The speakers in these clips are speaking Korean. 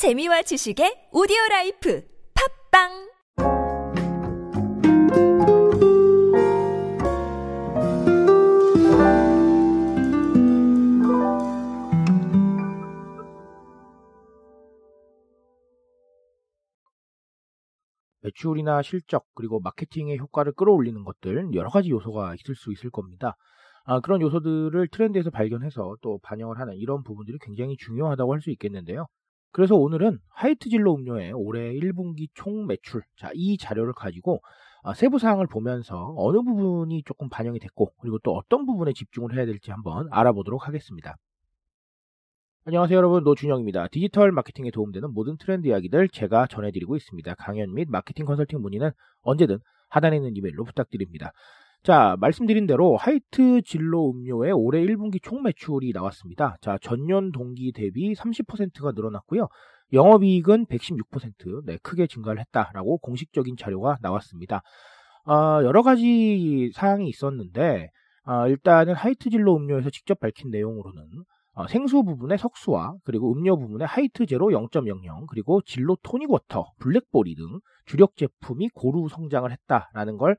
재미와 지식의 오디오 라이프 팟빵 매출이나 실적 그리고 마케팅의 효과를 끌어올리는 것들 여러 가지 요소가 있을 수 있을 겁니다. 아, 그런 요소들을 트렌드에서 발견해서 또 반영을 하는 이런 부분들이 굉장히 중요하다고 할 수 있겠는데요. 그래서 오늘은 하이트 진로 음료의 올해 1분기 총 매출, 자, 이 자료를 가지고 아, 세부 사항을 보면서 어느 부분이 조금 반영이 됐고, 그리고 또 어떤 부분에 집중을 해야 될지 한번 알아보도록 하겠습니다. 안녕하세요 여러분 노준영입니다. 디지털 마케팅에 도움되는 모든 트렌드 이야기들 제가 전해드리고 있습니다. 강연 및 마케팅 컨설팅 문의는 언제든 하단에 있는 이메일로 부탁드립니다. 자 말씀드린 대로 하이트 진로 음료의 올해 1분기 총 매출이 나왔습니다. 자 전년 동기 대비 30%가 늘어났고요. 영업이익은 116% 네, 크게 증가를 했다라고 공식적인 자료가 나왔습니다. 어, 여러 가지 사항이 있었는데 어, 일단은 하이트 진로 음료에서 직접 밝힌 내용으로는 어, 생수 부분의 석수와 그리고 음료 부분의 하이트 제로 0.00 그리고 진로 토닉 워터, 블랙보리 등 주력 제품이 고루 성장을 했다라는 걸 어,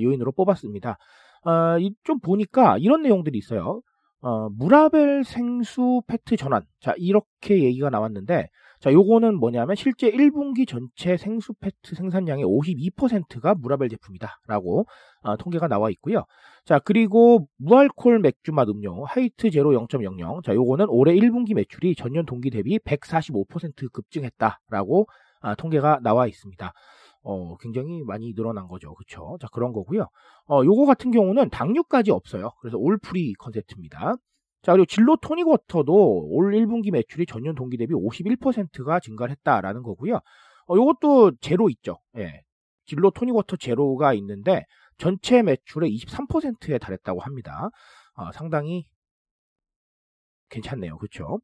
요인으로 뽑았습니다. 어, 좀 보니까 이런 내용들이 있어요. 어, 무라벨 생수 페트 전환. 자, 이렇게 얘기가 나왔는데, 자, 요거는 뭐냐면 실제 1분기 전체 생수 페트 생산량의 52%가 무라벨 제품이다라고 어, 통계가 나와 있고요. 자, 그리고 무알콜 맥주 맛 음료 하이트 제로 0.00. 자, 요거는 올해 1분기 매출이 전년 동기 대비 145% 급증했다라고 아, 통계가 나와 있습니다. 어, 굉장히 많이 늘어난 거죠. 그쵸? 자, 그런 거고요. 어, 요거 같은 경우는 당류까지 없어요. 그래서 all free 컨셉트입니다. 자, 그리고 진로 토닉 워터도 올 1분기 매출이 전년 동기 대비 51%가 증가를 했다라는 거고요. 어, 요것도 제로 있죠. 예. 진로 토닉 워터 제로가 있는데 전체 매출의 23%에 달했다고 합니다. 어, 상당히 괜찮네요. 그쵸?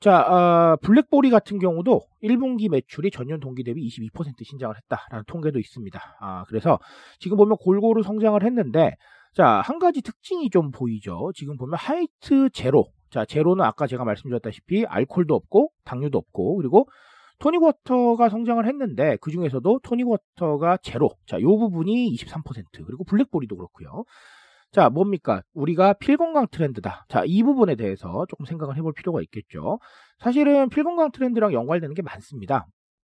자, 어, 블랙보리 같은 경우도 1분기 매출이 전년 동기 대비 22% 신장을 했다라는 통계도 있습니다. 아, 그래서 지금 보면 골고루 성장을 했는데, 자, 한 가지 특징이 좀 보이죠. 지금 보면 하이트 제로. 자, 제로는 아까 제가 말씀드렸다시피 알콜도 없고, 당류도 없고, 그리고 토닉워터가 성장을 했는데, 그 중에서도 토닉워터가 제로. 자, 요 부분이 23%. 그리고 블랙보리도 그렇고요. 자, 뭡니까? 우리가 필건강 트렌드다. 자, 이 부분에 대해서 조금 생각을 해볼 필요가 있겠죠. 사실은 필건강 트렌드랑 연관되는 게 많습니다.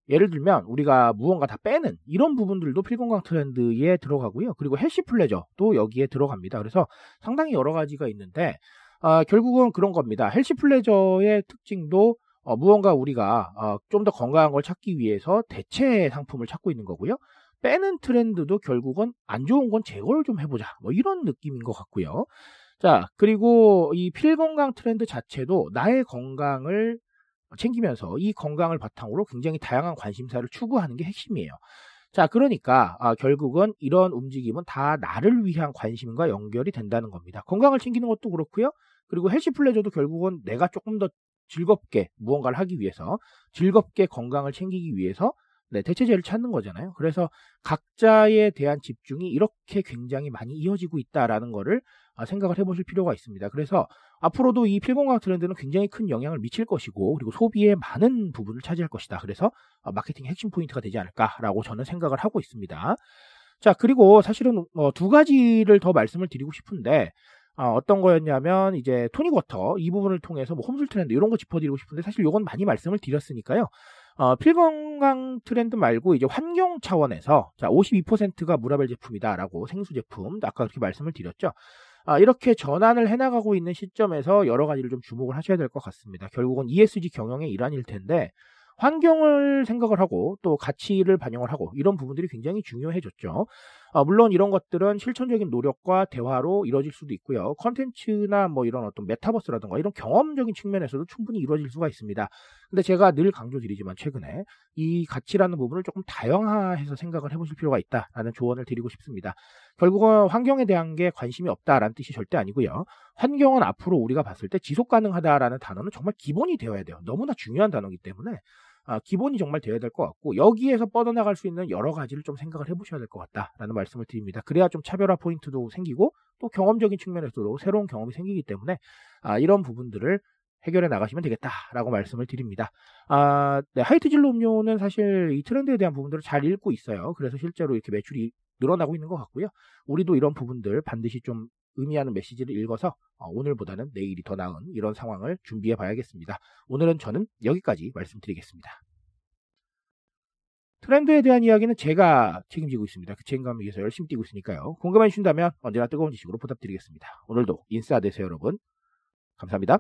예를 들면 우리가 무언가 다 빼는 이런 부분들도 필건강 트렌드에 들어가고요. 그리고 healthy pleasure도 여기에 들어갑니다. 그래서 상당히 여러 가지가 있는데 어, 결국은 그런 겁니다. healthy pleasure의 특징도 어, 무언가 우리가 어, 좀 더 건강한 걸 찾기 위해서 대체 상품을 찾고 있는 거고요. 빼는 트렌드도 결국은 안 좋은 건 제거를 좀 해보자. 뭐 이런 느낌인 것 같고요. 자, 그리고 이 필건강 트렌드 자체도 나의 건강을 챙기면서 이 건강을 바탕으로 굉장히 다양한 관심사를 추구하는 게 핵심이에요. 자, 그러니까 아, 결국은 이런 움직임은 다 나를 위한 관심과 연결이 된다는 겁니다. 건강을 챙기는 것도 그렇고요. 그리고 헬시 플레저도 결국은 내가 조금 더 즐겁게 무언가를 하기 위해서 즐겁게 건강을 챙기기 위해서 네, 대체제를 찾는 거잖아요. 그래서 각자에 대한 집중이 이렇게 굉장히 많이 이어지고 있다라는 거를 아, 생각을 해보실 필요가 있습니다. 그래서 앞으로도 이 필건강 트렌드는 굉장히 큰 영향을 미칠 것이고 그리고 소비의 많은 부분을 차지할 것이다. 그래서 아, 마케팅 핵심 포인트가 되지 않을까라고 저는 생각을 하고 있습니다. 자 그리고 사실은 어, 두 가지를 더 말씀을 드리고 싶은데 어떤 거였냐면 이제 토닉 워터 이 부분을 통해서 뭐 홈술 트렌드 이런 거 짚어드리고 싶은데 사실 이건 많이 말씀을 드렸으니까요. 어, 필건강 트렌드 말고 이제 환경 차원에서 자 52%가 무라벨 제품이다라고 생수 제품 아까 그렇게 말씀을 드렸죠. 아, 이렇게 전환을 해나가고 있는 시점에서 여러 가지를 좀 주목을 하셔야 될 것 같습니다. 결국은 ESG 경영의 일환일 텐데 환경을 생각을 하고 또 가치를 반영을 하고 이런 부분들이 굉장히 중요해졌죠. 아, 물론 이런 것들은 실천적인 노력과 대화로 이루어질 수도 있고요. 컨텐츠나 뭐 이런 어떤 메타버스라든가 이런 경험적인 측면에서도 충분히 이루어질 수가 있습니다. 근데 제가 늘 강조드리지만 최근에 이 가치라는 부분을 조금 다양화해서 생각을 해보실 필요가 있다라는 조언을 드리고 싶습니다. 결국은 환경에 대한 게 관심이 없다라는 뜻이 절대 아니고요. 환경은 앞으로 우리가 봤을 때 지속 가능하다라는 단어는 정말 기본이 되어야 돼요. 너무나 중요한 단어이기 때문에 아, 기본이 정말 되어야 될 것 같고 여기에서 뻗어나갈 수 있는 여러 가지를 좀 생각을 해보셔야 될 것 같다라는 말씀을 드립니다. 그래야 좀 차별화 포인트도 생기고 또 경험적인 측면에서도 새로운 경험이 생기기 때문에 아, 이런 부분들을 해결해 나가시면 되겠다라고 말씀을 드립니다. 아, 네, 하이트 진로 음료는 사실 이 트렌드에 대한 부분들을 잘 읽고 있어요. 그래서 실제로 이렇게 매출이 늘어나고 있는 것 같고요. 우리도 이런 부분들 반드시 좀 의미하는 메시지를 읽어서 어, 오늘보다는 내일이 더 나은 이런 상황을 준비해 봐야겠습니다. 오늘은 저는 여기까지 말씀드리겠습니다. 트렌드에 대한 이야기는 제가 책임지고 있습니다. 그 책임감을 위해서 열심히 뛰고 있으니까요. 궁금해 주신다면 언제나 뜨거운 지식으로 보답드리겠습니다. 오늘도 인싸 되세요 여러분. 감사합니다.